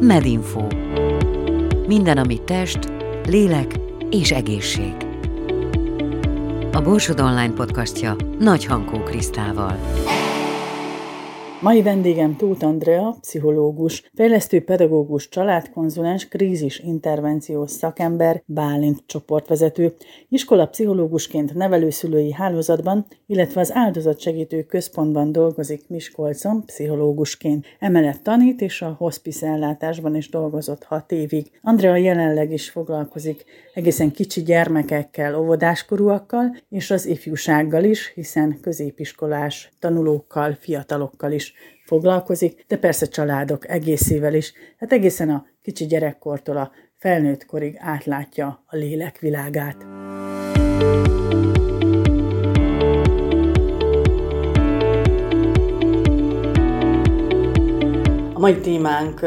Medinfo. Minden, ami test, lélek és egészség. A Borsod Online podcastja Nagy Hankó Krisztával. Mai vendégem Tóth Andrea, pszichológus, fejlesztő pedagógus, családkonzulens, krízis intervenciós szakember, Bálint csoportvezető, iskola pszichológusként nevelőszülői hálózatban, illetve az áldozatsegítő központban dolgozik Miskolcon pszichológusként. Emellett tanít és a hospice ellátásban is dolgozott hat évig. Andrea jelenleg is foglalkozik egészen kicsi gyermekekkel, óvodáskorúakkal és az ifjúsággal is, hiszen középiskolás tanulókkal, fiatalokkal is foglalkozik, de persze családok egészével is. Hát egészen a kicsi gyerekkortól a felnőtt korig átlátja a lélek világát. A mai témánk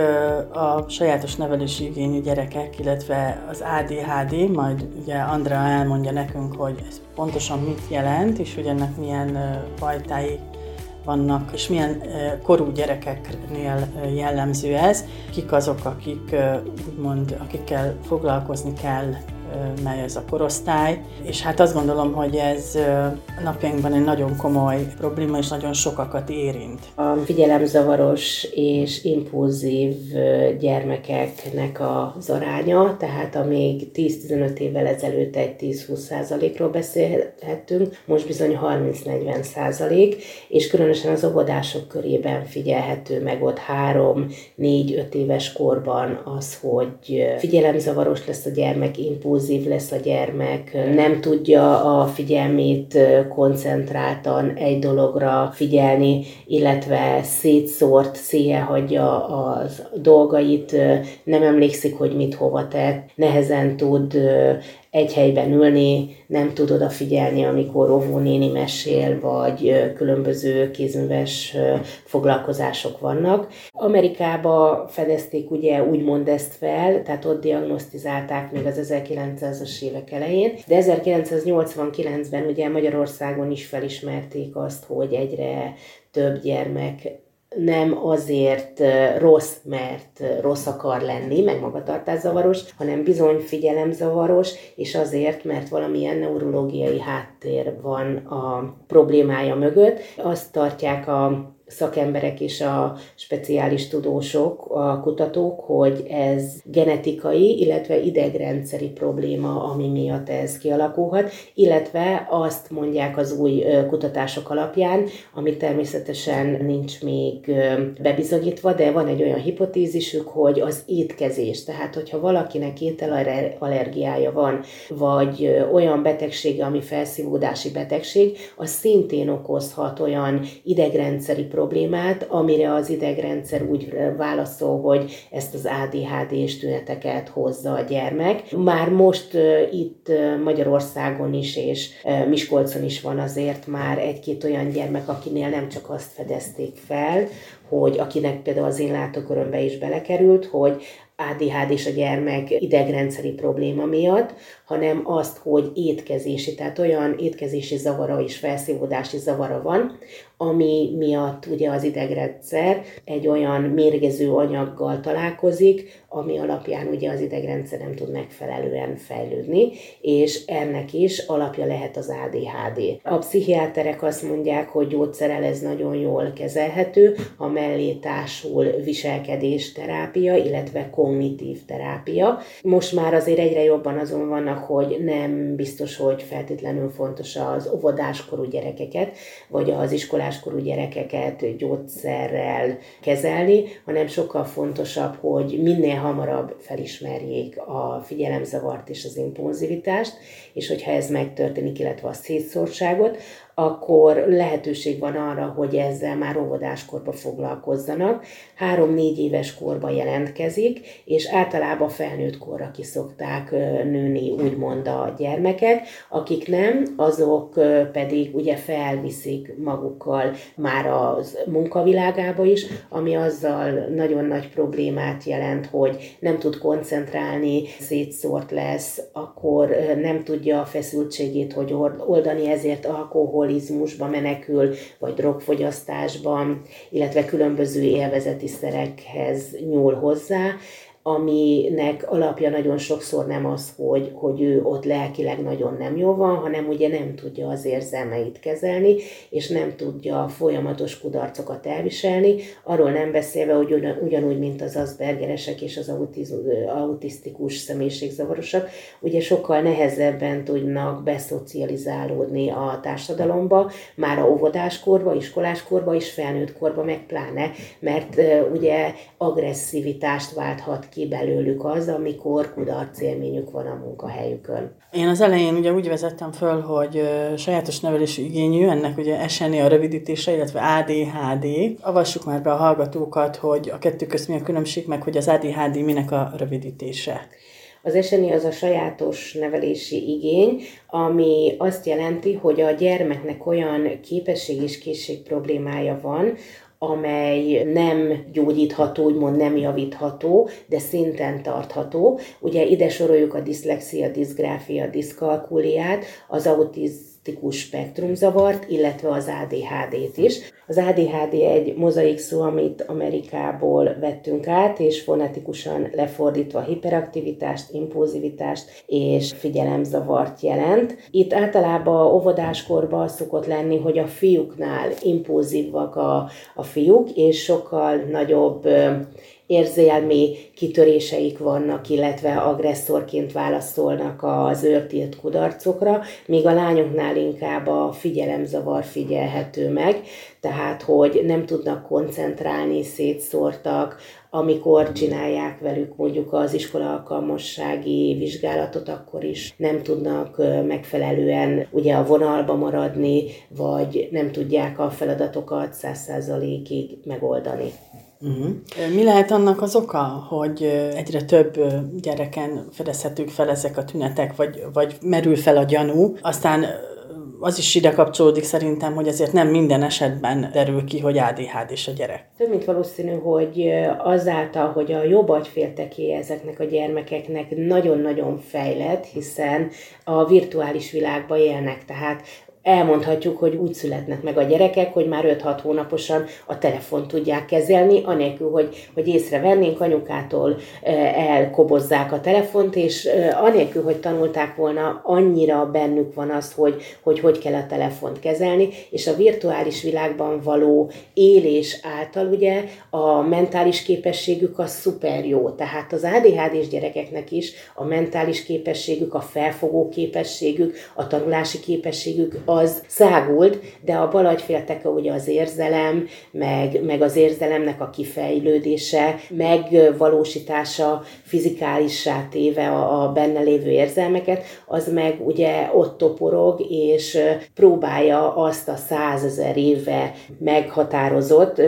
a sajátos nevelési igényű gyerekek, illetve az ADHD, majd ugye Andrea elmondja nekünk, hogy ez pontosan mit jelent, és hogy ennek milyen fajtái vannak, és milyen korú gyerekeknél jellemző ez, kik azok, akik úgymond, akikkel foglalkozni kell mely ez a korosztály, és hát azt gondolom, hogy ez napjainkban egy nagyon komoly probléma, és nagyon sokakat érint. A figyelemzavaros és impulzív gyermekeknek az aránya, tehát amíg 10-15 évvel ezelőtt egy 10-20 százalékról beszélhettünk, most bizony 30-40 százalék, és különösen az óvodások körében figyelhető meg ott 3-4-5 éves korban az, hogy figyelemzavaros lesz a gyermek, impulzív impulzív lesz a gyermek, nem tudja a figyelmét koncentráltan egy dologra figyelni, illetve szétszórt, széje hagyja a dolgait, nem emlékszik, hogy mit hova tett, nehezen tud egy helyben ülni, nem tud odafigyelni, amikor óvónéni mesél, vagy különböző kézműves foglalkozások vannak. Amerikába fedezték ugye úgymond ezt fel, tehát ott diagnosztizálták még az 1900-as évek elején, de 1989-ben ugye Magyarországon is felismerték azt, hogy egyre több gyermek nem azért rossz, mert rossz akar lenni, meg magatartászavaros, hanem bizony figyelemzavaros, és azért, mert valamilyen neurológiai háttér van a problémája mögött. Azt tartják a szakemberek és a speciális tudósok, a kutatók, hogy ez genetikai, illetve idegrendszeri probléma, ami miatt ez kialakulhat, illetve azt mondják az új kutatások alapján, ami természetesen nincs még bebizonyítva, de van egy olyan hipotézisük, hogy az étkezés, tehát hogyha valakinek ételallergiája van, vagy olyan betegsége, ami felszívódási betegség, az szintén okozhat olyan idegrendszeri problémát, problémát, amire az idegrendszer úgy válaszol, hogy ezt az ADHD-s tüneteket hozza a gyermek. Már most itt Magyarországon is és Miskolcon is van azért már egy-két olyan gyermek, akinél nem csak azt fedezték fel, hogy akinek például az én látókörömbe is belekerült, hogy ADHD és a gyermek idegrendszeri probléma miatt, hanem azt, hogy étkezési, tehát olyan étkezési zavara és felszívódási zavara van, ami miatt ugye az idegrendszer egy olyan mérgező anyaggal találkozik, ami alapján ugye az idegrendszer nem tud megfelelően fejlődni, és ennek is alapja lehet az ADHD. A pszichiáterek azt mondják, hogy gyógyszerel ez nagyon jól kezelhető, ha mellé társul viselkedés terápia, illetve kognitív terápia. Most már azért egyre jobban azon vannak, hogy nem biztos, hogy feltétlenül fontos az óvodáskorú gyerekeket, vagy az iskoláskorú gyerekeket gyógyszerrel kezelni, hanem sokkal fontosabb, hogy minél hamarabb felismerjék a figyelemzavart és az impulzivitást, és hogyha ez megtörténik, illetve a szétszórtságot, akkor lehetőség van arra, hogy ezzel már óvodáskorba foglalkozzanak. Három-négy éves korba jelentkezik, és általában felnőtt korra ki szokták nőni úgymond a gyermekek. Akik nem, azok pedig ugye felviszik magukkal már a munkavilágába is, ami azzal nagyon nagy problémát jelent, hogy nem tud koncentrálni, szétszórt lesz, akkor nem tudja a feszültségét hogy oldani, ezért alkohol alkoholizmusba menekül, vagy drogfogyasztásban, illetve különböző élvezeti szerekhez nyúl hozzá, aminek alapja nagyon sokszor nem az, hogy, hogy ő ott lelkileg nagyon nem jó van, hanem ugye nem tudja az érzelmeit kezelni, és nem tudja folyamatos kudarcokat elviselni, arról nem beszélve, hogy ugyanúgy, mint az Aspergeresek és az autiz, autisztikus személyiségzavarosak, ugye sokkal nehezebben tudnak beszocializálódni a társadalomba, már a óvodáskorba, iskoláskorba és felnőtt korba meg pláne, mert ugye agresszivitást válthat ki belőlük az, amikor kudarc élményük van a munkahelyükön. Én az elején ugye úgy vezettem föl, hogy sajátos nevelési igényű, ennek ugye SNE a rövidítése, illetve ADHD. Avassuk már be a hallgatókat, hogy a kettő közt mi a különbség, meg hogy az ADHD minek a rövidítése. Az SNI az a sajátos nevelési igény, ami azt jelenti, hogy a gyermeknek olyan képesség és készség problémája van, amely nem gyógyítható, úgymond nem javítható, de szinten tartható. Ugye ide soroljuk a diszlexia, diszgráfia, diszkalkuliát, az autizmus, autisztikus spektrumzavart, illetve az ADHD-t is. Az ADHD egy mozaik szó, amit Amerikából vettünk át, és fonetikusan lefordítva hiperaktivitást, impulzivitást és figyelemzavart jelent. Itt általában óvodáskorban szokott lenni, hogy a fiúknál impulzívak a, a fiúk, és sokkal nagyobb érzelmi kitöréseik vannak, illetve agresszorként válaszolnak az őrtilt kudarcokra, míg a lányoknál inkább a figyelemzavar figyelhető meg, tehát hogy nem tudnak koncentrálni, szétszórtak, amikor csinálják velük mondjuk az iskola alkalmassági vizsgálatot, akkor is nem tudnak megfelelően ugye a vonalba maradni, vagy nem tudják a feladatokat száz százalékig megoldani. Uh-huh. Mi lehet annak az oka, hogy egyre több gyereken fedezhetők fel ezek a tünetek, vagy, vagy merül fel a gyanú, aztán az is ide kapcsolódik szerintem, hogy azért nem minden esetben derül ki, hogy ADHD is a gyerek. Több mint valószínű, hogy azáltal, hogy a jobb agyfélteké ezeknek a gyermekeknek nagyon-nagyon fejlett, hiszen a virtuális világban élnek, tehát elmondhatjuk, hogy úgy születnek meg a gyerekek, hogy már 5-6 hónaposan a telefon tudják kezelni, anélkül, hogy, hogy észrevennénk, anyukától elkobozzák a telefont, és anélkül, hogy tanulták volna, annyira bennük van az, hogy hogy, hogy kell a telefont kezelni, és a virtuális világban való élés által ugye a mentális képességük az szuper jó. Tehát az ADHD-s gyerekeknek is a mentális képességük, a felfogó képességük, a tanulási képességük az szágult, de a balagyfélteke ugye az érzelem, meg, meg az érzelemnek a kifejlődése, megvalósítása, fizikálissá téve a, a benne lévő érzelmeket, az meg ugye ott toporog, és próbálja azt a százezer éve meghatározott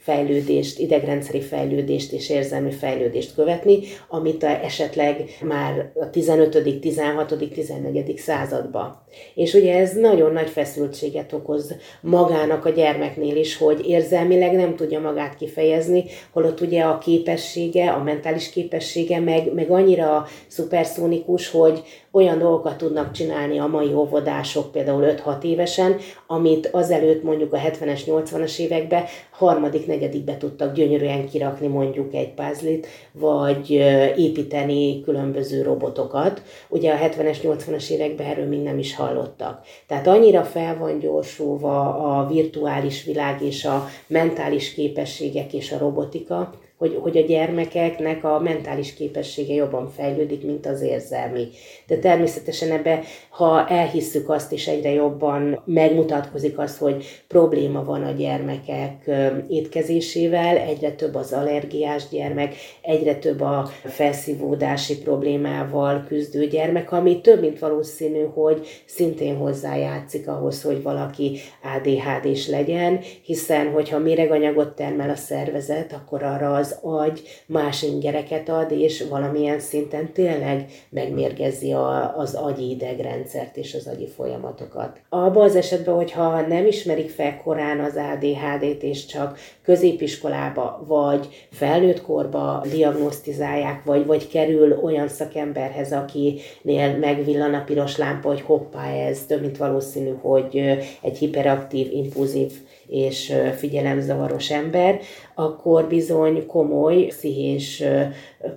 fejlődést, idegrendszeri fejlődést és érzelmi fejlődést követni, amit esetleg már a 15., 16., 14. században. És ugye ez nagyon nagy feszültséget okoz magának a gyermeknél is, hogy érzelmileg nem tudja magát kifejezni, holott ugye a képessége, a mentális képessége meg, meg annyira szuperszónikus, hogy olyan dolgokat tudnak csinálni a mai óvodások, például 5-6 évesen, amit azelőtt mondjuk a 70-es, 80-as években harmadik, negyedikbe tudtak gyönyörűen kirakni mondjuk egy puzzle vagy építeni különböző robotokat. Ugye a 70-es, 80-as években erről még nem is hallottak. Tehát annyira fel van gyorsulva a virtuális világ és a mentális képességek és a robotika, hogy, hogy a gyermekeknek a mentális képessége jobban fejlődik, mint az érzelmi. De természetesen ebbe, ha elhisszük azt, és egyre jobban megmutatkozik az, hogy probléma van a gyermekek étkezésével, egyre több az allergiás gyermek, egyre több a felszívódási problémával küzdő gyermek, ami több, mint valószínű, hogy szintén hozzájátszik ahhoz, hogy valaki ADHD-s legyen, hiszen hogyha méreganyagot termel a szervezet, akkor arra az agy más ingereket ad, és valamilyen szinten tényleg megmérgezi a, az agyi idegrendszert és az agyi folyamatokat. Abban az esetben, hogyha nem ismerik fel korán az ADHD-t, és csak középiskolába vagy felnőtt korba diagnosztizálják, vagy, vagy kerül olyan szakemberhez, akinél megvillan a piros lámpa, hogy hoppá, ez több mint valószínű, hogy egy hiperaktív, impulzív és figyelemzavaros ember, akkor bizony komoly pszichés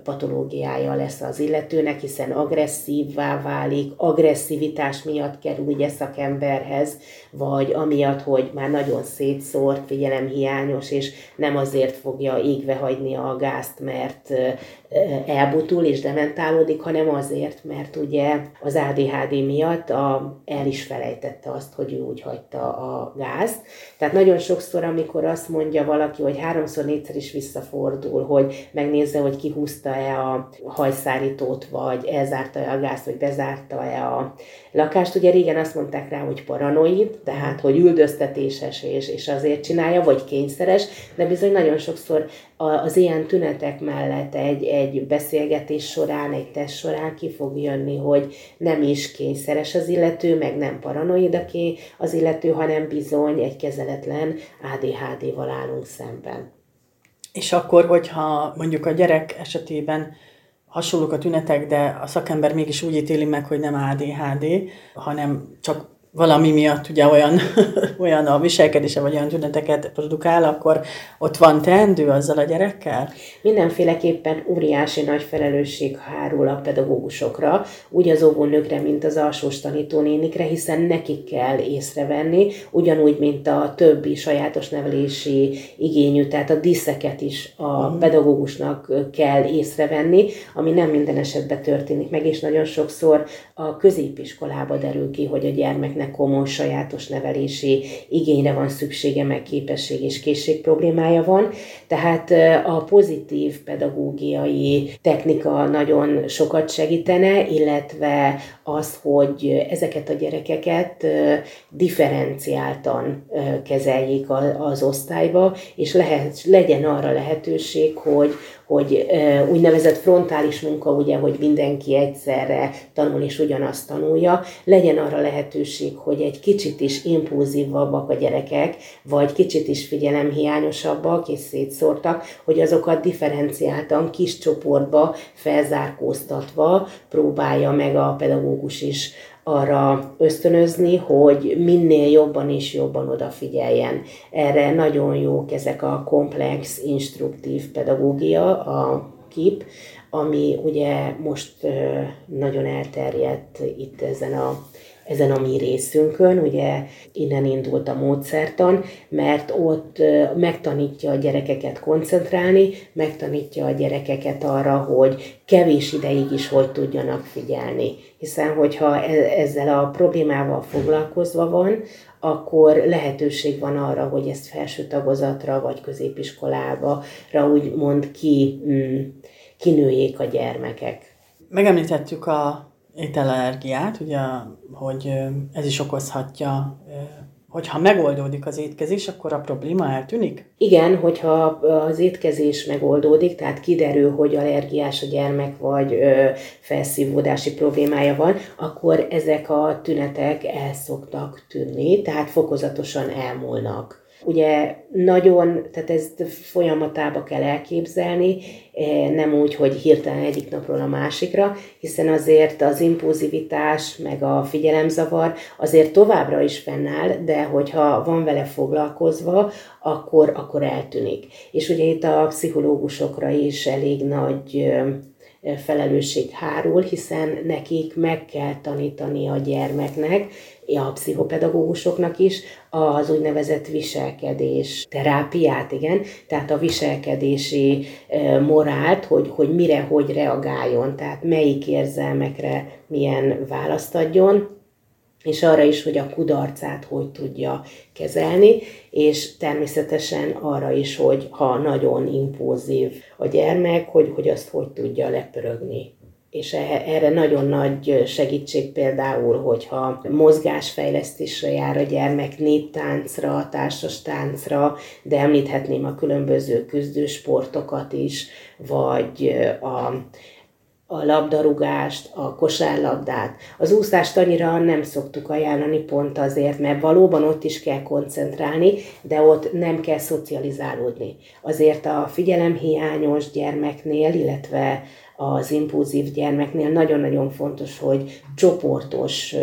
patológiája lesz az illetőnek, hiszen agresszívvá válik, agresszivitás miatt kerül ugye szakemberhez, vagy amiatt, hogy már nagyon szétszórt, figyelemhiányos, és nem azért fogja égve hagyni a gázt, mert elbutul és dementálódik, hanem azért, mert ugye az ADHD miatt a, el is felejtette azt, hogy ő úgy hagyta a gázt. Tehát nagyon sokszor, amikor azt mondja valaki, hogy háromszor, négyszer is visszafordul, hogy megnézze, hogy kihúzta-e a hajszárítót, vagy elzárta-e a gázt, vagy bezárta-e a lakást. Ugye régen azt mondták rá, hogy paranoid, tehát hogy üldöztetéses és, és azért csinálja, vagy kényszeres, de bizony nagyon sokszor az ilyen tünetek mellett egy, egy beszélgetés során, egy test során ki fog jönni, hogy nem is kényszeres az illető, meg nem paranoid az illető, hanem bizony egy kezeletlen ADHD-val állunk szemben. És akkor, hogyha mondjuk a gyerek esetében hasonlók a tünetek, de a szakember mégis úgy ítéli meg, hogy nem ADHD, hanem csak valami miatt ugye olyan, olyan a viselkedése, vagy olyan tüneteket produkál, akkor ott van teendő azzal a gyerekkel? Mindenféleképpen óriási nagy felelősség hárul a pedagógusokra, úgy az óvónőkre, mint az alsós tanítónénikre, hiszen nekik kell észrevenni, ugyanúgy, mint a többi sajátos nevelési igényű, tehát a diszeket is a uh-huh. pedagógusnak kell észrevenni, ami nem minden esetben történik meg, és nagyon sokszor a középiskolába derül ki, hogy a gyermeknek gyereknek komoly sajátos nevelési igényre van szüksége, meg képesség és készség problémája van. Tehát a pozitív pedagógiai technika nagyon sokat segítene, illetve az, hogy ezeket a gyerekeket differenciáltan kezeljék az osztályba, és lehet, legyen arra lehetőség, hogy, hogy úgynevezett frontális munka, ugye, hogy mindenki egyszerre tanul és ugyanazt tanulja, legyen arra lehetőség, hogy egy kicsit is impulzívabbak a gyerekek, vagy kicsit is figyelemhiányosabbak és szétszórtak, hogy azokat differenciáltan kis csoportba felzárkóztatva próbálja meg a pedagógus is arra ösztönözni, hogy minél jobban és jobban odafigyeljen. Erre nagyon jók ezek a komplex, instruktív pedagógia, a KIP, ami ugye most nagyon elterjedt itt ezen a ezen a mi részünkön, ugye innen indult a módszertan, mert ott megtanítja a gyerekeket koncentrálni, megtanítja a gyerekeket arra, hogy kevés ideig is hogy tudjanak figyelni. Hiszen, hogyha e-, ezzel a problémával foglalkozva van, akkor lehetőség van arra, hogy ezt felső tagozatra vagy középiskolába úgymond ki, mm, kinőjék a gyermekek. Megemlítettük a ételallergiát, ugye, hogy ez is okozhatja, hogyha megoldódik az étkezés, akkor a probléma eltűnik? Igen, hogyha az étkezés megoldódik, tehát kiderül, hogy allergiás a gyermek, vagy felszívódási problémája van, akkor ezek a tünetek el szoktak tűnni, tehát fokozatosan elmúlnak. Ugye nagyon, tehát ezt folyamatába kell elképzelni, eh, nem úgy, hogy hirtelen egyik napról a másikra, hiszen azért az impulzivitás, meg a figyelemzavar azért továbbra is fennáll, de hogyha van vele foglalkozva, akkor, akkor eltűnik. És ugye itt a pszichológusokra is elég nagy eh, felelősség hárul, hiszen nekik meg kell tanítani a gyermeknek, a pszichopedagógusoknak is az úgynevezett viselkedés terápiát, igen, tehát a viselkedési morált, hogy, hogy mire, hogy reagáljon, tehát melyik érzelmekre milyen választ adjon, és arra is, hogy a kudarcát hogy tudja kezelni, és természetesen arra is, hogy ha nagyon impulzív a gyermek, hogy, hogy azt hogy tudja lepörögni és e, erre nagyon nagy segítség például, hogyha mozgásfejlesztésre jár a gyermek, néptáncra, társas táncra, de említhetném a különböző küzdősportokat is, vagy a a labdarúgást, a kosárlabdát. Az úszást annyira nem szoktuk ajánlani pont azért, mert valóban ott is kell koncentrálni, de ott nem kell szocializálódni. Azért a figyelemhiányos gyermeknél, illetve az impulzív gyermeknél nagyon-nagyon fontos, hogy csoportos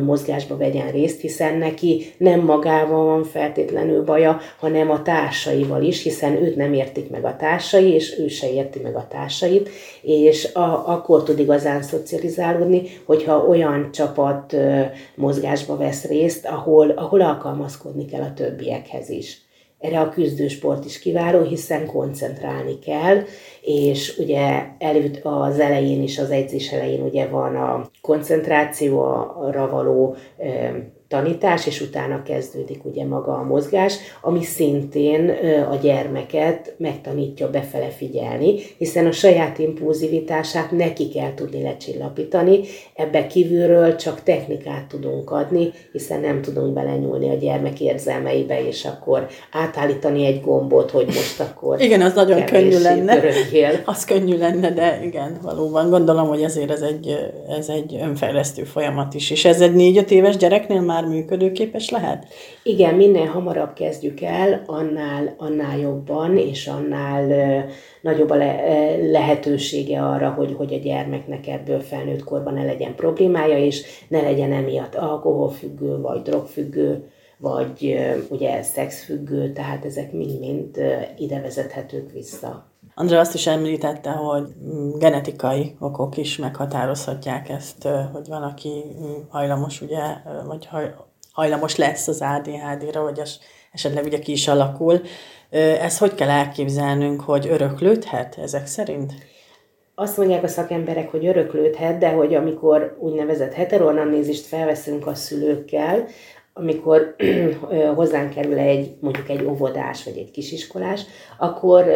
mozgásba vegyen részt, hiszen neki nem magával van feltétlenül baja, hanem a társaival is, hiszen őt nem értik meg a társai, és ő se érti meg a társait, és a, akkor tud igazán szocializálódni, hogyha olyan csapat mozgásba vesz részt, ahol, ahol alkalmazkodni kell a többiekhez is. Erre a küzdősport is kiváló, hiszen koncentrálni kell, és ugye előtt az elején is, az edzés elején ugye van a koncentrációra való tanítás, és utána kezdődik ugye maga a mozgás, ami szintén a gyermeket megtanítja befele figyelni, hiszen a saját impulzivitását neki kell tudni lecsillapítani, ebbe kívülről csak technikát tudunk adni, hiszen nem tudunk belenyúlni a gyermek érzelmeibe, és akkor átállítani egy gombot, hogy most akkor... Igen, az nagyon könnyű lenne. Örökjél. Az könnyű lenne, de igen, valóban gondolom, hogy ezért ez egy, ez egy önfejlesztő folyamat is. És ez egy négy-öt éves gyereknél már már működőképes lehet? Igen, minél hamarabb kezdjük el, annál, annál jobban, és annál nagyobb a le, lehetősége arra, hogy, hogy a gyermeknek ebből felnőtt korban ne legyen problémája, és ne legyen emiatt alkoholfüggő, vagy drogfüggő, vagy ugye szexfüggő, tehát ezek mind-mind ide vezethetők vissza. Andrea azt is említette, hogy genetikai okok is meghatározhatják ezt, hogy van, aki hajlamos, ugye, vagy hajlamos lesz az ADHD-ra, vagy az esetleg ugye ki is alakul. Ezt hogy kell elképzelnünk, hogy öröklődhet ezek szerint? Azt mondják a szakemberek, hogy öröklődhet, de hogy amikor úgynevezett heteroanamnézist felveszünk a szülőkkel, amikor hozzánk kerül egy, mondjuk egy óvodás vagy egy kisiskolás, akkor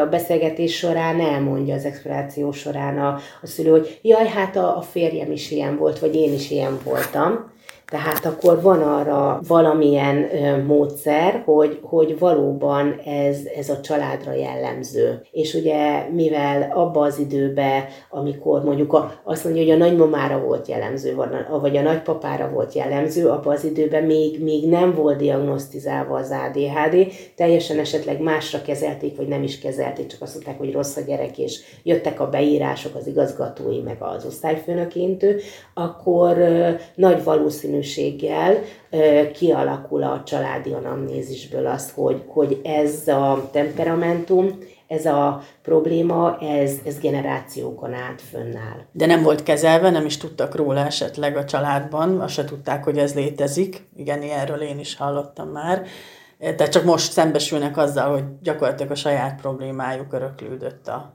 a beszélgetés során elmondja az exploráció során a, a szülő, hogy jaj, hát a, a férjem is ilyen volt, vagy én is ilyen voltam. Tehát akkor van arra valamilyen módszer, hogy, hogy valóban ez, ez a családra jellemző. És ugye, mivel abba az időbe, amikor mondjuk a, azt mondja, hogy a nagymamára volt jellemző, vagy a nagypapára volt jellemző, abba az időben még, még nem volt diagnosztizálva az ADHD, teljesen esetleg másra kezelték, vagy nem is kezelték, csak azt mondták, hogy rossz a gyerek, és jöttek a beírások, az igazgatói, meg az osztályfőnökintő, akkor nagy valószínű valószínűséggel kialakul a családi anamnézisből az, hogy, hogy ez a temperamentum, ez a probléma, ez, ez generációkon át fönnáll. De nem volt kezelve, nem is tudtak róla esetleg a családban, azt se tudták, hogy ez létezik. Igen, erről én is hallottam már. Tehát csak most szembesülnek azzal, hogy gyakorlatilag a saját problémájuk öröklődött a,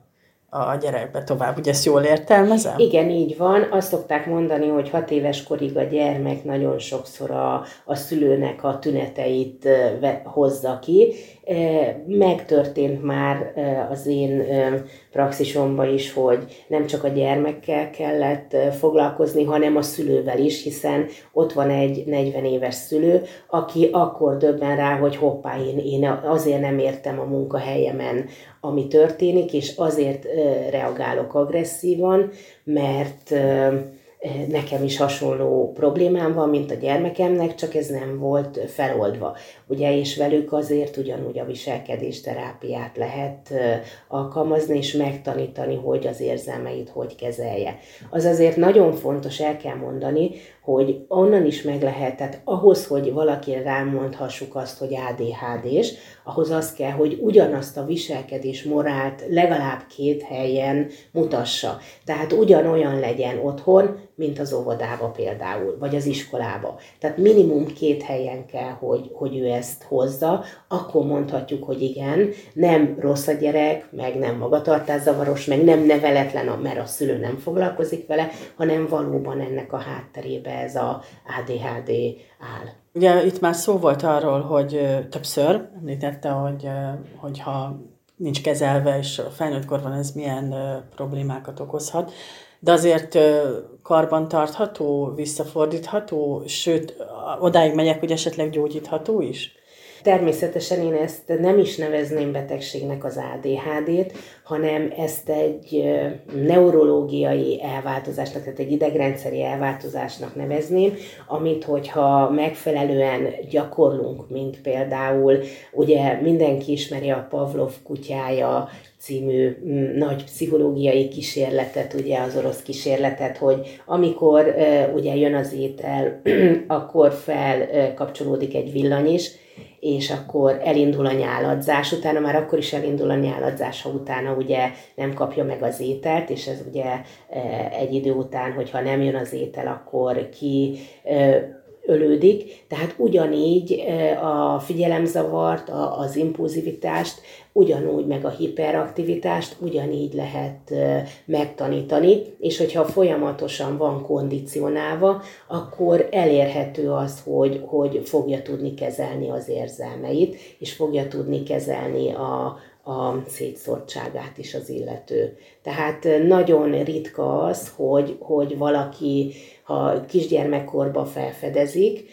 a gyerekbe tovább. Ugye ezt jól értelmezem? Igen, így van. Azt szokták mondani, hogy hat éves korig a gyermek nagyon sokszor a, a szülőnek a tüneteit hozza ki, Megtörtént már az én praxisomban is, hogy nem csak a gyermekkel kellett foglalkozni, hanem a szülővel is, hiszen ott van egy 40 éves szülő, aki akkor döbben rá, hogy hoppá, én, én azért nem értem a munkahelyemen, ami történik, és azért reagálok agresszívan, mert nekem is hasonló problémám van, mint a gyermekemnek, csak ez nem volt feloldva. Ugye, és velük azért ugyanúgy a viselkedés terápiát lehet alkalmazni, és megtanítani, hogy az érzelmeit hogy kezelje. Az azért nagyon fontos, el kell mondani, hogy onnan is meg lehet, tehát ahhoz, hogy valaki rámondhassuk azt, hogy ADHD-s, ahhoz az kell, hogy ugyanazt a viselkedés morált legalább két helyen mutassa. Tehát ugyanolyan legyen otthon, mint az óvodába például, vagy az iskolába. Tehát minimum két helyen kell, hogy, hogy ő ezt hozza, akkor mondhatjuk, hogy igen, nem rossz a gyerek, meg nem magatartászavaros, meg nem neveletlen, mert a szülő nem foglalkozik vele, hanem valóban ennek a hátterébe ez a ADHD áll. Ugye itt már szó volt arról, hogy többször említette, hogy hogyha nincs kezelve, és a felnőtt korban ez milyen problémákat okozhat, de azért karban tartható, visszafordítható, sőt, odáig megyek, hogy esetleg gyógyítható is? Természetesen én ezt nem is nevezném betegségnek az ADHD-t, hanem ezt egy neurológiai elváltozásnak, tehát egy idegrendszeri elváltozásnak nevezném, amit hogyha megfelelően gyakorlunk, mint például, ugye mindenki ismeri a Pavlov kutyája című mm, nagy pszichológiai kísérletet, ugye az orosz kísérletet, hogy amikor ugye jön az étel, akkor felkapcsolódik egy villany is, és akkor elindul a nyáladzás, utána már akkor is elindul a nyáladzás, ha utána ugye nem kapja meg az ételt, és ez ugye egy idő után, hogyha nem jön az étel, akkor ki ölődik, tehát ugyanígy a figyelemzavart, az impulzivitást, ugyanúgy meg a hiperaktivitást ugyanígy lehet megtanítani, és hogyha folyamatosan van kondicionálva, akkor elérhető az, hogy, hogy fogja tudni kezelni az érzelmeit, és fogja tudni kezelni a, a szétszórtságát is az illető. Tehát nagyon ritka az, hogy, hogy valaki, ha kisgyermekkorba felfedezik,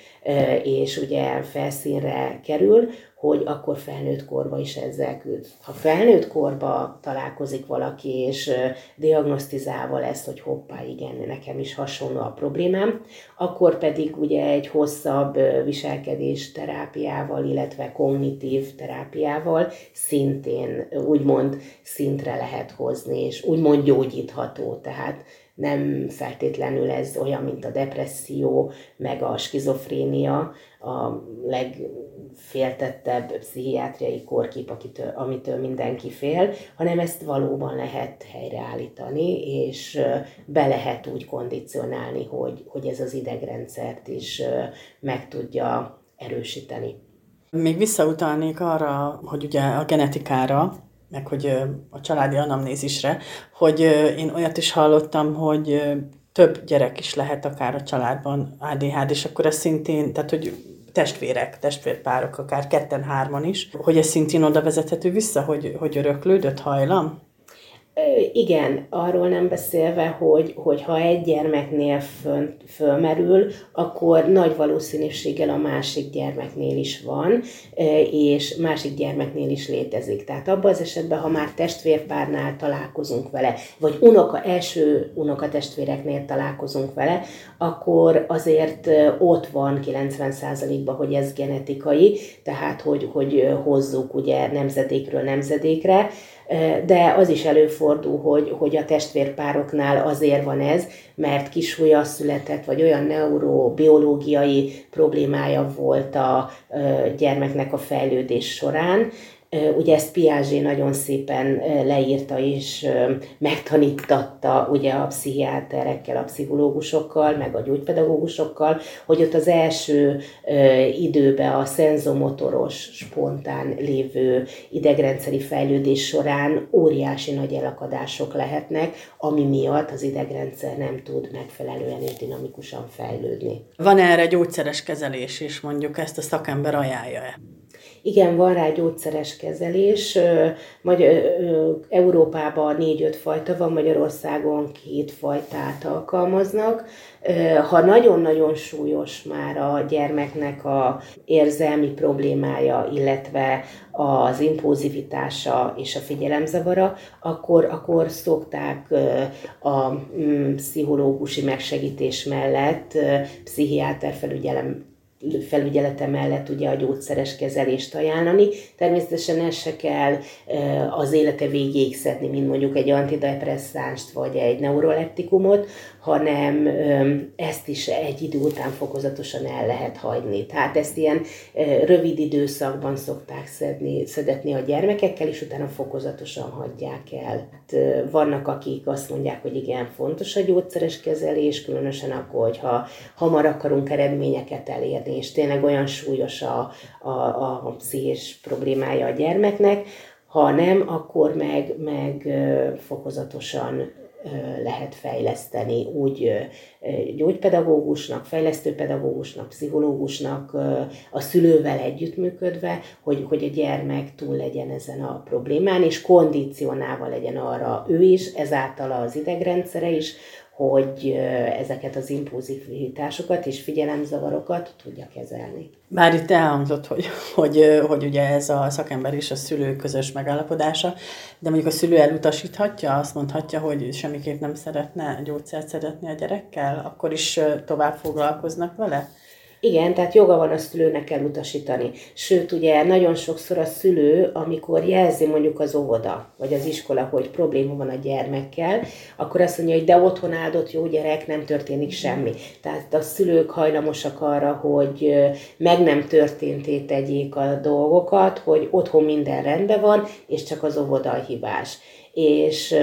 és ugye felszínre kerül, hogy akkor felnőtt korba is ezzel küld. Ha felnőtt korba találkozik valaki, és diagnosztizálva lesz, hogy hoppá, igen, nekem is hasonló a problémám, akkor pedig ugye egy hosszabb viselkedés terápiával, illetve kognitív terápiával szintén úgymond szintre lehet hozni, és úgymond gyógyítható. Tehát nem feltétlenül ez olyan, mint a depresszió, meg a skizofrénia, a legféltettebb pszichiátriai kórkép, akitől, amitől mindenki fél, hanem ezt valóban lehet helyreállítani, és be lehet úgy kondicionálni, hogy, hogy ez az idegrendszert is meg tudja erősíteni. Még visszautalnék arra, hogy ugye a genetikára, meg hogy a családi anamnézisre, hogy én olyat is hallottam, hogy több gyerek is lehet akár a családban ADHD, és akkor ez szintén, tehát hogy testvérek, testvérpárok, akár ketten-hárman is, hogy ez szintén oda vezethető vissza, hogy, hogy öröklődött hajlam? Igen, arról nem beszélve, hogy, hogy ha egy gyermeknél föl, fölmerül, akkor nagy valószínűséggel a másik gyermeknél is van, és másik gyermeknél is létezik. Tehát abban az esetben, ha már testvérpárnál találkozunk vele, vagy unoka, első unokatestvéreknél találkozunk vele, akkor azért ott van 90%-ban, hogy ez genetikai, tehát hogy, hogy hozzuk ugye nemzedékről nemzedékre, de az is előfordul, hogy, hogy a testvérpároknál azért van ez, mert kisúlya született, vagy olyan neurobiológiai problémája volt a gyermeknek a fejlődés során, Ugye ezt Piaget nagyon szépen leírta és megtanítatta ugye a pszichiáterekkel, a pszichológusokkal, meg a gyógypedagógusokkal, hogy ott az első időben a szenzomotoros, spontán lévő idegrendszeri fejlődés során óriási nagy elakadások lehetnek, ami miatt az idegrendszer nem tud megfelelően és dinamikusan fejlődni. Van erre gyógyszeres kezelés is, mondjuk ezt a szakember ajánlja-e? Igen, van rá gyógyszeres kezelés. Magyar, Európában négy-öt fajta van, Magyarországon két fajtát alkalmaznak. Ha nagyon-nagyon súlyos már a gyermeknek a érzelmi problémája, illetve az impulzivitása és a figyelemzavara, akkor, akkor szokták a mm, pszichológusi megsegítés mellett pszichiáter felügyelem felügyelete mellett ugye a gyógyszeres kezelést ajánlani. Természetesen ez se kell az élete végéig szedni, mint mondjuk egy antidepresszánst vagy egy neuroleptikumot, hanem ezt is egy idő után fokozatosan el lehet hagyni. Tehát ezt ilyen rövid időszakban szokták szedni, szedetni a gyermekekkel, és utána fokozatosan hagyják el. Hát, vannak, akik azt mondják, hogy igen, fontos a gyógyszeres kezelés, különösen akkor, hogyha hamar akarunk eredményeket elérni, és tényleg olyan súlyos a, a, a pszichés problémája a gyermeknek, ha nem, akkor meg, meg fokozatosan lehet fejleszteni úgy gyógypedagógusnak, fejlesztőpedagógusnak, pszichológusnak, a szülővel együttműködve, hogy, hogy a gyermek túl legyen ezen a problémán, és kondicionálva legyen arra ő is, ezáltal az idegrendszere is, hogy ezeket az impulzivitásokat és figyelemzavarokat tudja kezelni. Bár itt elhangzott, hogy, hogy, hogy ugye ez a szakember és a szülő közös megállapodása, de mondjuk a szülő elutasíthatja, azt mondhatja, hogy semmiképp nem szeretne gyógyszert szeretni a gyerekkel, akkor is tovább foglalkoznak vele? Igen, tehát joga van a szülőnek elutasítani. Sőt, ugye nagyon sokszor a szülő, amikor jelzi mondjuk az óvoda, vagy az iskola, hogy probléma van a gyermekkel, akkor azt mondja, hogy de otthon áldott jó gyerek, nem történik semmi. Tehát a szülők hajlamosak arra, hogy meg nem történté tegyék a dolgokat, hogy otthon minden rendben van, és csak az óvoda a hibás és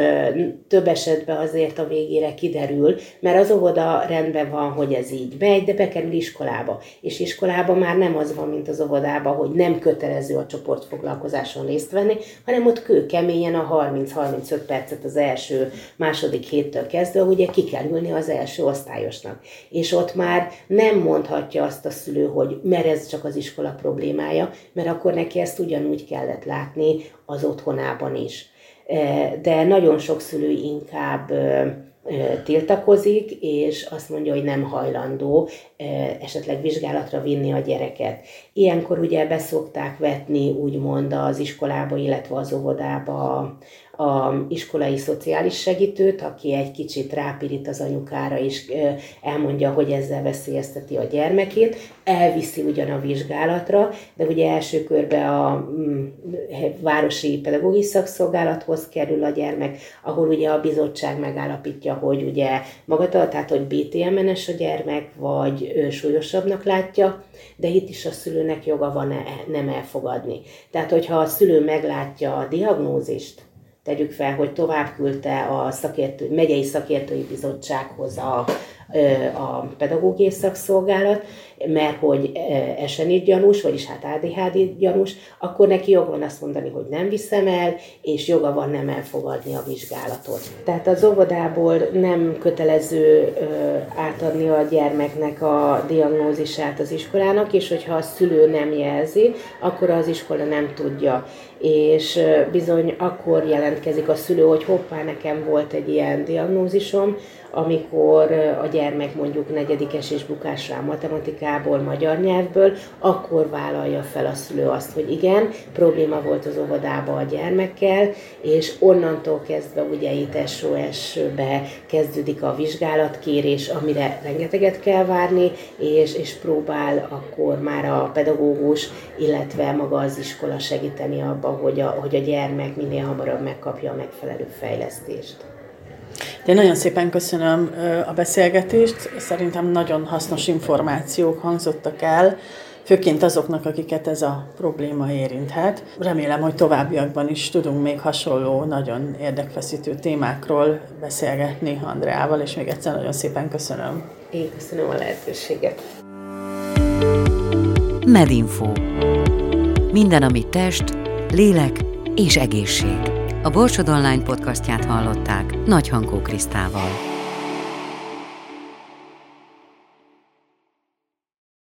több esetben azért a végére kiderül, mert az óvoda rendben van, hogy ez így megy, de bekerül iskolába. És iskolába már nem az van, mint az óvodába, hogy nem kötelező a csoportfoglalkozáson részt venni, hanem ott kőkeményen a 30-35 percet az első, második héttől kezdve, ugye ki kell ülni az első osztályosnak. És ott már nem mondhatja azt a szülő, hogy mert ez csak az iskola problémája, mert akkor neki ezt ugyanúgy kellett látni az otthonában is de nagyon sok szülő inkább tiltakozik, és azt mondja, hogy nem hajlandó esetleg vizsgálatra vinni a gyereket. Ilyenkor ugye beszokták vetni úgymond az iskolába, illetve az óvodába a iskolai szociális segítőt, aki egy kicsit rápirít az anyukára, és elmondja, hogy ezzel veszélyezteti a gyermekét, elviszi ugyan a vizsgálatra, de ugye első körbe a mm, városi pedagógiai szakszolgálathoz kerül a gyermek, ahol ugye a bizottság megállapítja, hogy ugye magata, tehát hogy BTM-enes a gyermek, vagy súlyosabbnak látja, de itt is a szülőnek joga van nem elfogadni. Tehát, hogyha a szülő meglátja a diagnózist, tegyük fel, hogy tovább küldte a szakértő, megyei szakértői bizottsághoz a, a pedagógiai szakszolgálat, mert hogy SNI gyanús, vagyis hát ADHD gyanús, akkor neki jog van azt mondani, hogy nem viszem el, és joga van nem elfogadni a vizsgálatot. Tehát az óvodából nem kötelező átadni a gyermeknek a diagnózisát az iskolának, és hogyha a szülő nem jelzi, akkor az iskola nem tudja. És bizony akkor jelentkezik a szülő, hogy hoppá, nekem volt egy ilyen diagnózisom, amikor a gyermek mondjuk negyedikes és bukás rá matematikából, magyar nyelvből, akkor vállalja fel a szülő azt, hogy igen, probléma volt az óvodában a gyermekkel, és onnantól kezdve ugye itt SOS-be kezdődik a vizsgálatkérés, amire rengeteget kell várni, és, és próbál akkor már a pedagógus, illetve maga az iskola segíteni abba, hogy a, hogy a gyermek minél hamarabb megkapja a megfelelő fejlesztést. De nagyon szépen köszönöm a beszélgetést. Szerintem nagyon hasznos információk hangzottak el, főként azoknak, akiket ez a probléma érinthet. Remélem, hogy továbbiakban is tudunk még hasonló, nagyon érdekfeszítő témákról beszélgetni Andreával, és még egyszer nagyon szépen köszönöm. Én köszönöm a lehetőséget. Medinfo. Minden, ami test, lélek és egészség. A Borsod Online podcastját hallották Nagy Hankó Krisztával.